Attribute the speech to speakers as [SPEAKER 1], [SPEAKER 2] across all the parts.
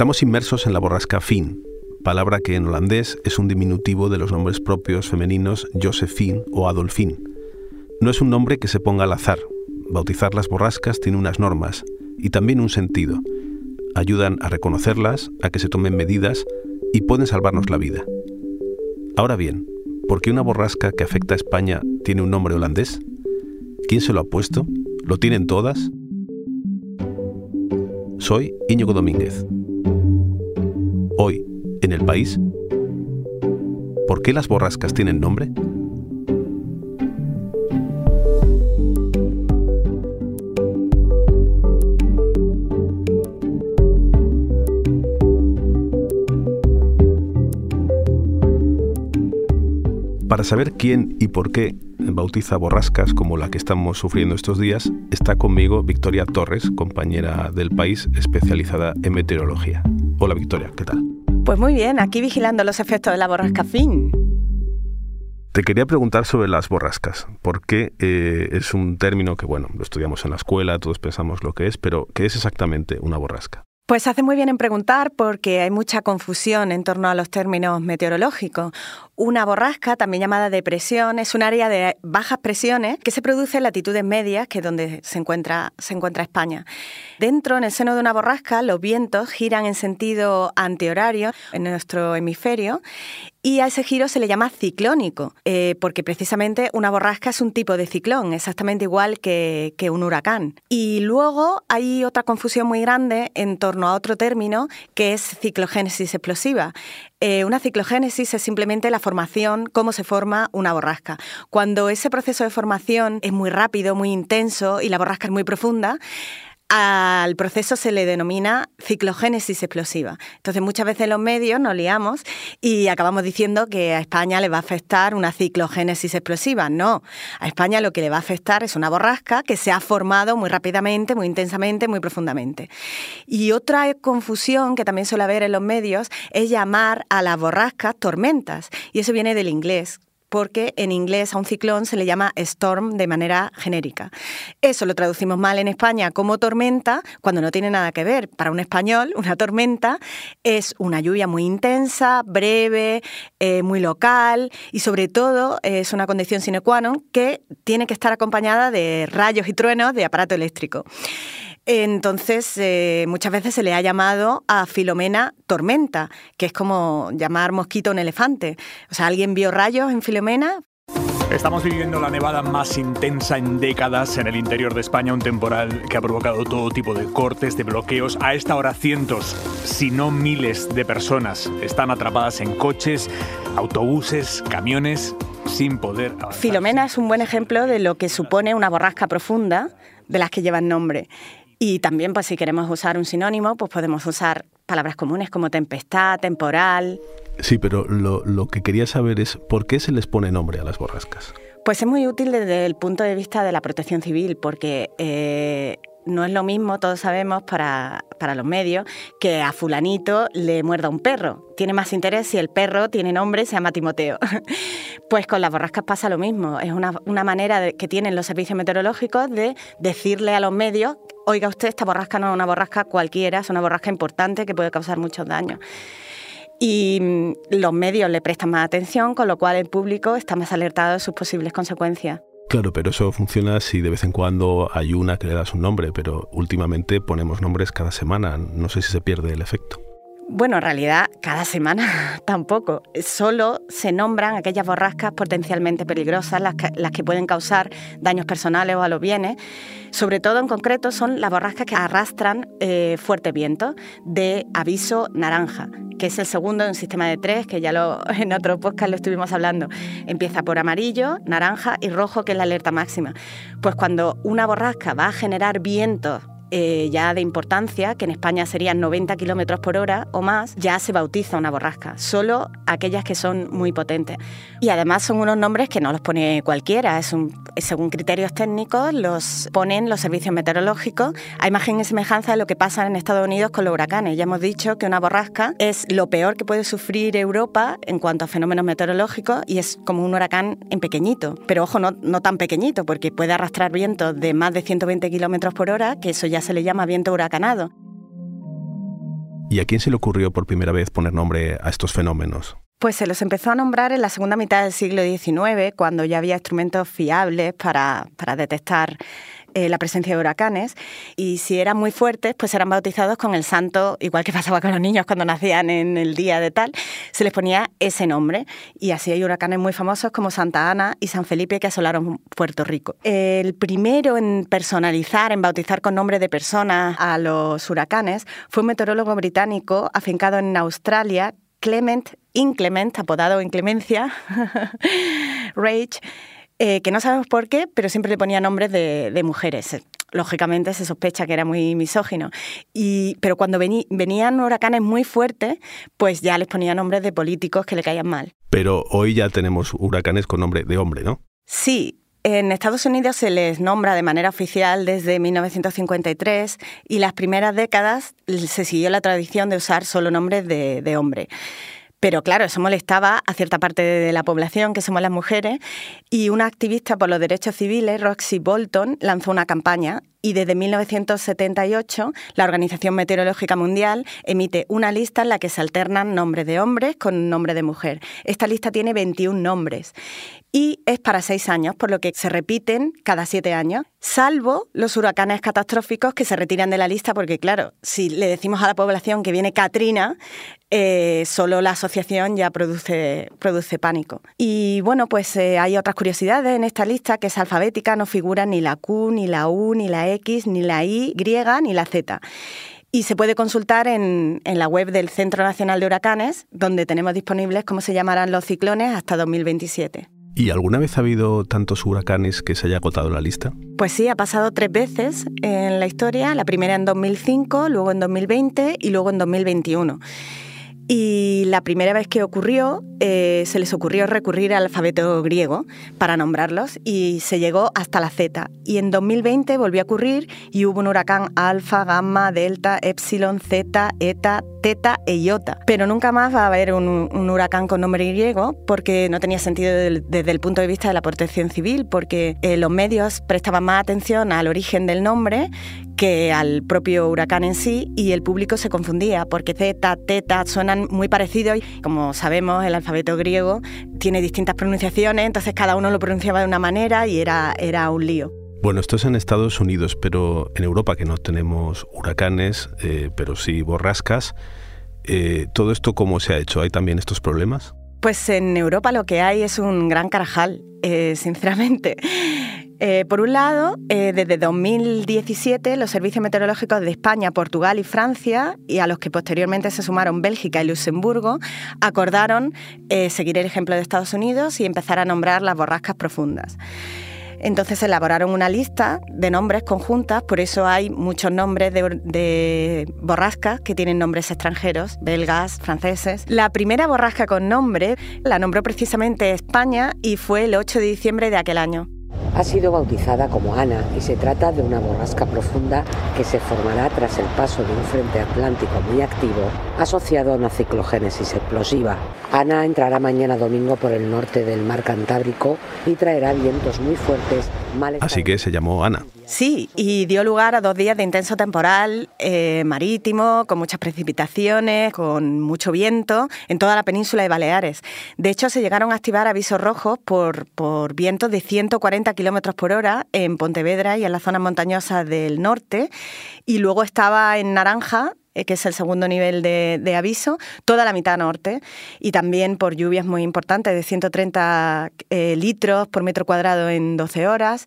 [SPEAKER 1] Estamos inmersos en la borrasca Fin, palabra que en holandés es un diminutivo de los nombres propios femeninos Josephine o Adolfine. No es un nombre que se ponga al azar. Bautizar las borrascas tiene unas normas y también un sentido. Ayudan a reconocerlas, a que se tomen medidas y pueden salvarnos la vida. Ahora bien, ¿por qué una borrasca que afecta a España tiene un nombre holandés? ¿Quién se lo ha puesto? ¿Lo tienen todas? Soy Íñigo Domínguez. Hoy, en el país, ¿por qué las borrascas tienen nombre? Para saber quién y por qué bautiza borrascas como la que estamos sufriendo estos días, está conmigo Victoria Torres, compañera del país especializada en meteorología. Hola Victoria, ¿qué tal?
[SPEAKER 2] Pues muy bien, aquí vigilando los efectos de la borrasca fin.
[SPEAKER 1] Te quería preguntar sobre las borrascas, porque eh, es un término que, bueno, lo estudiamos en la escuela, todos pensamos lo que es, pero ¿qué es exactamente una borrasca?
[SPEAKER 2] Pues hace muy bien en preguntar porque hay mucha confusión en torno a los términos meteorológicos. Una borrasca, también llamada depresión, es un área de bajas presiones que se produce en latitudes medias, que es donde se encuentra, se encuentra España. Dentro, en el seno de una borrasca, los vientos giran en sentido antihorario en nuestro hemisferio y a ese giro se le llama ciclónico, eh, porque precisamente una borrasca es un tipo de ciclón, exactamente igual que, un huracán. Y luego hay otra confusión muy grande en torno a otro término que es ciclogénesis explosiva. Eh, una ciclogénesis es simplemente la formación, cómo se forma una borrasca. Cuando ese proceso de formación es muy rápido, muy intenso y la borrasca es muy profunda, al proceso se le denomina ciclogénesis explosiva. Entonces muchas veces los medios nos liamos y acabamos diciendo que a España le va a afectar una ciclogénesis explosiva. No, a España lo que le va a afectar es una borrasca que se ha formado muy rápidamente, muy intensamente, muy profundamente. Y otra confusión que también suele haber en los medios es llamar a las borrascas tormentas. Y eso viene del inglés, porque en inglés a un ciclón se le llama storm de manera genérica. Eso lo traducimos mal en España como tormenta, cuando no tiene nada que ver. Para un español, una tormenta es una lluvia muy intensa, breve, eh, muy local y sobre todo es una condición sine qua non que tiene que estar acompañada de rayos y truenos de aparato eléctrico. Entonces, eh, muchas veces se le ha llamado a Filomena tormenta, que es como llamar mosquito a un elefante. O sea, ¿alguien vio rayos en Filomena?
[SPEAKER 3] Estamos viviendo la nevada más intensa en décadas en el interior de España, un temporal que ha provocado todo tipo de cortes, de bloqueos. A esta hora cientos, si no miles de personas están atrapadas en coches, autobuses, camiones, sin poder avanzar.
[SPEAKER 2] Filomena es un buen ejemplo de lo que supone una borrasca profunda de las que llevan nombre. Y también, pues si queremos usar un sinónimo, pues podemos usar palabras comunes como tempestad, temporal.
[SPEAKER 1] Sí, pero lo, que quería saber es por qué se les pone nombre a las borrascas.
[SPEAKER 2] Pues es muy útil desde el punto de vista de la protección civil, porque eh, no es lo mismo, todos sabemos, para, para, los medios, que a fulanito le muerda un perro. Tiene más interés si el perro tiene nombre se llama Timoteo. pues con las borrascas pasa lo mismo. Es una, una manera que tienen los servicios meteorológicos de decirle a los medios oiga usted, esta borrasca no es una borrasca cualquiera, es una borrasca importante que puede causar muchos daños. Y mm, los medios le prestan más atención, con lo cual el público está más alertado de sus posibles consecuencias.
[SPEAKER 1] Claro, pero eso funciona si de vez en cuando hay una que le das un nombre, pero últimamente ponemos nombres cada semana. No sé si se pierde el efecto.
[SPEAKER 2] Bueno, en realidad cada semana tampoco. Solo se nombran aquellas borrascas potencialmente peligrosas, las que, pueden causar daños personales o a los bienes. Sobre todo en concreto son las borrascas que arrastran eh, fuerte viento de aviso naranja, que es el segundo de un sistema de tres, que ya lo, en otro podcast lo estuvimos hablando. Empieza por amarillo, naranja y rojo, que es la alerta máxima. Pues cuando una borrasca va a generar vientos eh, ya de importancia, que en España serían 90 kilómetros por hora o más, ya se bautiza una borrasca, solo aquellas que son muy potentes. Y además son unos nombres que no los pone cualquiera, es un, según criterios técnicos los ponen los servicios meteorológicos a imagen y semejanza de lo que pasa en Estados Unidos con los huracanes. Ya hemos dicho que una borrasca es lo peor que puede sufrir Europa en cuanto a fenómenos meteorológicos y es como un huracán en pequeñito. Pero ojo, no, no tan pequeñito, porque puede arrastrar vientos de más de 120 kilómetros por hora, que eso ya se le llama viento huracanado.
[SPEAKER 1] ¿Y a quién se le ocurrió por primera vez poner nombre a estos fenómenos?
[SPEAKER 2] Pues se los empezó a nombrar en la segunda mitad del siglo XIX, cuando ya había instrumentos fiables para, para detectar eh, la presencia de huracanes y si eran muy fuertes, pues eran bautizados con el santo, igual que pasaba con los niños cuando nacían en el día de tal, se les ponía ese nombre. Y así hay huracanes muy famosos como Santa Ana y San Felipe que asolaron Puerto Rico. El primero en personalizar, en bautizar con nombre de personas a los huracanes fue un meteorólogo británico afincado en Australia, Clement Inclement, apodado Inclemencia, Rage, eh, que no sabemos por qué, pero siempre le ponía nombres de, mujeres. Lógicamente se sospecha que era muy misógino. Y, pero cuando venían huracanes muy fuertes, pues ya les ponía nombres de políticos que le caían mal.
[SPEAKER 1] Pero hoy ya tenemos huracanes con nombre de hombre, ¿no?
[SPEAKER 2] Sí, en Estados Unidos se les nombra de manera oficial desde 1953 y las primeras décadas se siguió la tradición de usar solo nombres de hombre. Pero claro, eso molestaba a cierta parte de la población, que somos las mujeres, y una activista por los derechos civiles, Roxy Bolton, lanzó una campaña y desde 1978 la Organización Meteorológica Mundial emite una lista en la que se alternan nombres de hombres con nombre de mujer. Esta lista tiene 21 nombres y es para seis años, por lo que se repiten cada siete años, salvo los huracanes catastróficos que se retiran de la lista, porque claro, si le decimos a la población que viene Katrina, eh, solo la asociación ya produce, pánico. Y bueno, pues eh, hay otras curiosidades en esta lista que es alfabética, no figura ni la Q, ni la U, ni la X, ni la Y, griega, ni la Z y se puede consultar en, en, la web del Centro Nacional de Huracanes, donde tenemos disponibles cómo se llamarán los ciclones hasta 2027.
[SPEAKER 1] ¿Y alguna vez ha habido tantos huracanes que se haya agotado la lista?
[SPEAKER 2] Pues sí, ha pasado tres veces en la historia, la primera en 2005, luego en 2020 y luego en 2021. Y la primera vez que ocurrió, eh, se les ocurrió recurrir al alfabeto griego para nombrarlos y se llegó hasta la Z. Y en 2020 volvió a ocurrir y hubo un huracán alfa, gamma, delta, epsilon, zeta, eta, teta e iota. Pero nunca más va a haber un, huracán con nombre griego porque no tenía sentido desde el punto de vista de la protección civil, porque eh, los medios prestaban más atención al origen del nombre que al propio huracán en sí y el público se confundía porque zeta, teta suenan muy parecidos y como sabemos el alfabeto griego tiene distintas pronunciaciones, entonces cada uno lo pronunciaba de una manera y era, era un lío.
[SPEAKER 1] Bueno, esto es en Estados Unidos, pero en Europa que no tenemos huracanes, eh, pero sí borrascas, eh, ¿todo esto cómo se ha hecho? ¿Hay también estos problemas?
[SPEAKER 2] Pues en Europa lo que hay es un gran carajal, eh, sinceramente. Eh, por un lado, eh, desde 2017 los servicios meteorológicos de España, Portugal y Francia, y a los que posteriormente se sumaron Bélgica y Luxemburgo, acordaron eh, seguir el ejemplo de Estados Unidos y empezar a nombrar las borrascas profundas. Entonces elaboraron una lista de nombres conjuntas, por eso hay muchos nombres de, de, borrascas que tienen nombres extranjeros, belgas, franceses. La primera borrasca con nombre la nombró precisamente España y fue el 8 de diciembre de aquel año
[SPEAKER 4] ha sido bautizada como Ana y se trata de una borrasca profunda que se formará tras el paso de un frente atlántico muy activo asociado a una ciclogénesis explosiva. Ana entrará mañana domingo por el norte del mar Cantábrico y traerá vientos muy fuertes.
[SPEAKER 1] Así que se llamó Ana.
[SPEAKER 2] Sí, y dio lugar a dos días de intenso temporal eh, marítimo, con muchas precipitaciones, con mucho viento en toda la península de Baleares. De hecho, se llegaron a activar avisos rojos por, por vientos de 140 kilómetros por hora en Pontevedra y en las zonas montañosas del norte. Y luego estaba en naranja que es el segundo nivel de, aviso, toda la mitad norte y también por lluvias muy importantes de 130 eh, litros por metro cuadrado en 12 horas,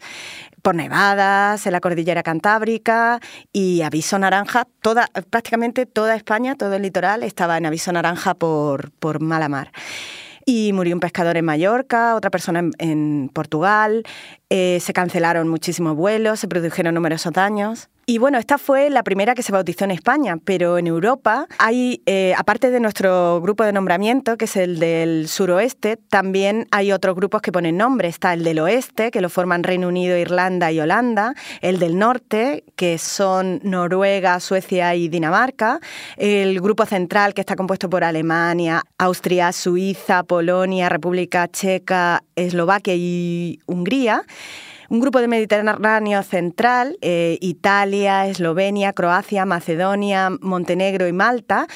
[SPEAKER 2] por nevadas en la cordillera cantábrica y aviso naranja, toda, prácticamente toda España, todo el litoral estaba en aviso naranja por, por mala mar y murió un pescador en Mallorca, otra persona en, Portugal, eh, se cancelaron muchísimos vuelos, se produjeron numerosos daños. Y bueno, esta fue la primera que se bautizó en España, pero en Europa hay, eh, aparte de nuestro grupo de nombramiento, que es el del suroeste, también hay otros grupos que ponen nombre. Está el del oeste, que lo forman Reino Unido, Irlanda y Holanda, el del norte, que son Noruega, Suecia y Dinamarca, el grupo central, que está compuesto por Alemania, Austria, Suiza, Polonia, República Checa, Eslovaquia y Hungría Un grupo de Mediterráneo central, eh, Italia, Eslovenia, Croacia, Macedonia, Montenegro y Malta.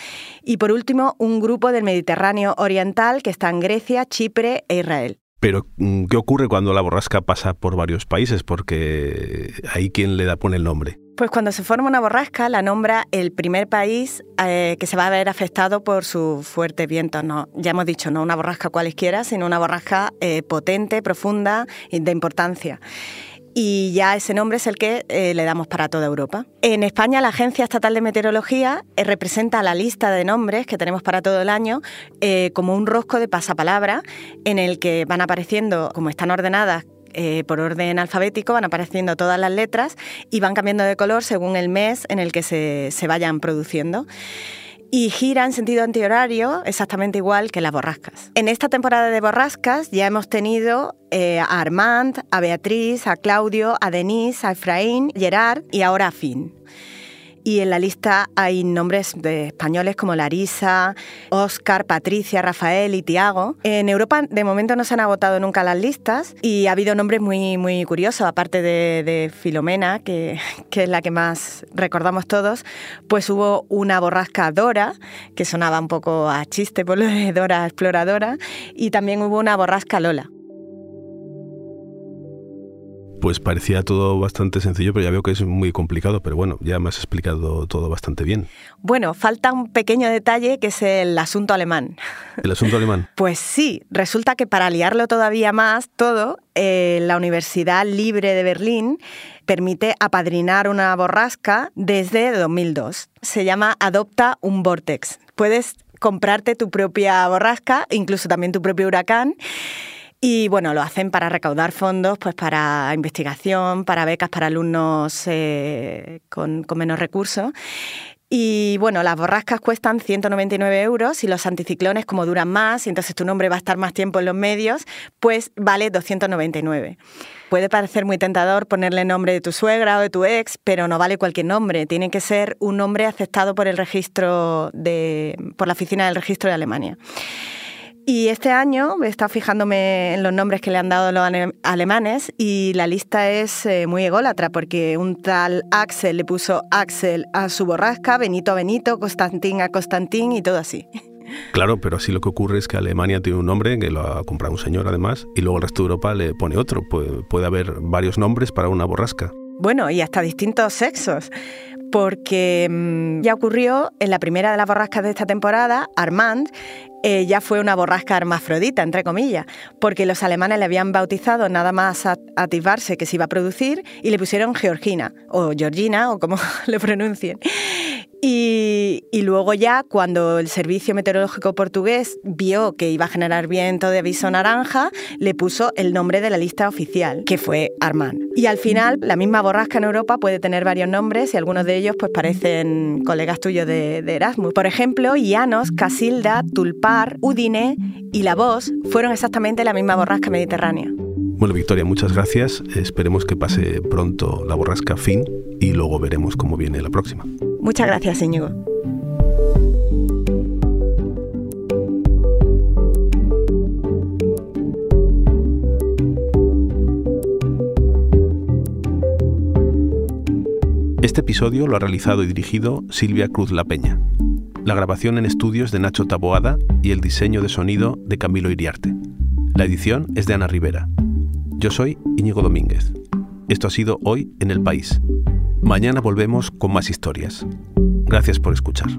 [SPEAKER 2] Y por último, un grupo del Mediterráneo oriental que está en Grecia, Chipre e Israel.
[SPEAKER 1] Pero, mm, ¿qué ocurre cuando la borrasca pasa por varios países? Porque ahí quién le da pone el nombre.
[SPEAKER 2] Pues cuando se forma una borrasca, la nombra el primer país eh, que se va a ver afectado por su fuerte viento. No, ya hemos dicho, no una borrasca cualesquiera, sino una borrasca eh, potente, profunda y de importancia y ya ese nombre es el que eh, le damos para toda Europa. En España, la Agencia Estatal de Meteorología representa la lista de nombres que tenemos para todo el año como un rosco de pasapalabra en el que van apareciendo, como están ordenadas, por orden alfabético, van apareciendo todas las letras y van cambiando de color según el mes en el que se, se vayan produciendo y gira en sentido antihorario exactamente igual que las borrascas. En esta temporada de borrascas ya hemos tenido eh, a Armand, a Beatriz, a Claudio, a Denise, a Efraín, Gerard y ahora a Finn y en la lista hay nombres de españoles como Larisa, Oscar, Patricia, Rafael y Tiago. En Europa de momento no se han agotado nunca las listas y ha habido nombres muy, muy curiosos, aparte de, Filomena, que, que, es la que más recordamos todos, pues hubo una borrasca Dora, que sonaba un poco a chiste por lo de Dora Exploradora, y también hubo una borrasca Lola.
[SPEAKER 1] Pues parecía todo bastante sencillo, pero ya veo que es muy complicado, pero bueno, ya me has explicado todo bastante bien.
[SPEAKER 2] Bueno, falta un pequeño detalle que es el asunto alemán.
[SPEAKER 1] ¿El asunto alemán?
[SPEAKER 2] Pues sí, resulta que para liarlo todavía más todo, eh, la Universidad Libre de Berlín permite apadrinar una borrasca desde 2002. Se llama Adopta un Vortex. Puedes comprarte tu propia borrasca, incluso también tu propio huracán y bueno, lo hacen para recaudar fondos, pues para investigación, para becas para alumnos eh, con, menos recursos. Y bueno, las borrascas cuestan 199 euros y los anticiclones, como duran más y entonces tu nombre va a estar más tiempo en los medios, pues vale 299. Puede parecer muy tentador ponerle nombre de tu suegra o de tu ex, pero no vale cualquier nombre. Tiene que ser un nombre aceptado por el registro de, por la oficina del registro de Alemania. Y este año he estado fijándome en los nombres que le han dado los alemanes y la lista es eh, muy ególatra porque un tal Axel le puso Axel a su borrasca, Benito a Benito, Constantín a Constantín y todo así.
[SPEAKER 1] Claro, pero así lo que ocurre es que Alemania tiene un nombre que lo ha comprado un señor además y luego el resto de Europa le pone otro. puede haber varios nombres para una borrasca.
[SPEAKER 2] Bueno, y hasta distintos sexos porque mm, ya ocurrió en la primera de las borrascas de esta temporada, Armand eh, ya fue una borrasca hermafrodita, entre comillas, porque los alemanes le habían bautizado nada más atisbarse que se iba a producir y le pusieron Georgina, o Georgina, o como le pronuncien. Y, luego ya cuando el Servicio Meteorológico Portugués vio que iba a generar viento de aviso naranja, le puso el nombre de la lista oficial, que fue Armand. Y al final, la misma borrasca en Europa puede tener varios nombres y algunos de ellos pues parecen colegas tuyos de, Erasmus. Por ejemplo, Llanos, Casilda, Tulpar, Udine y La Voz fueron exactamente la misma borrasca mediterránea.
[SPEAKER 1] Bueno, Victoria, muchas gracias. Esperemos que pase pronto la borrasca fin y luego veremos cómo viene la próxima.
[SPEAKER 2] Muchas gracias, Íñigo.
[SPEAKER 1] Este episodio lo ha realizado y dirigido Silvia Cruz La Peña. La grabación en estudios de Nacho Taboada y el diseño de sonido de Camilo Iriarte. La edición es de Ana Rivera. Yo soy Íñigo Domínguez. Esto ha sido Hoy en el País. Mañana volvemos con más historias. Gracias por escuchar.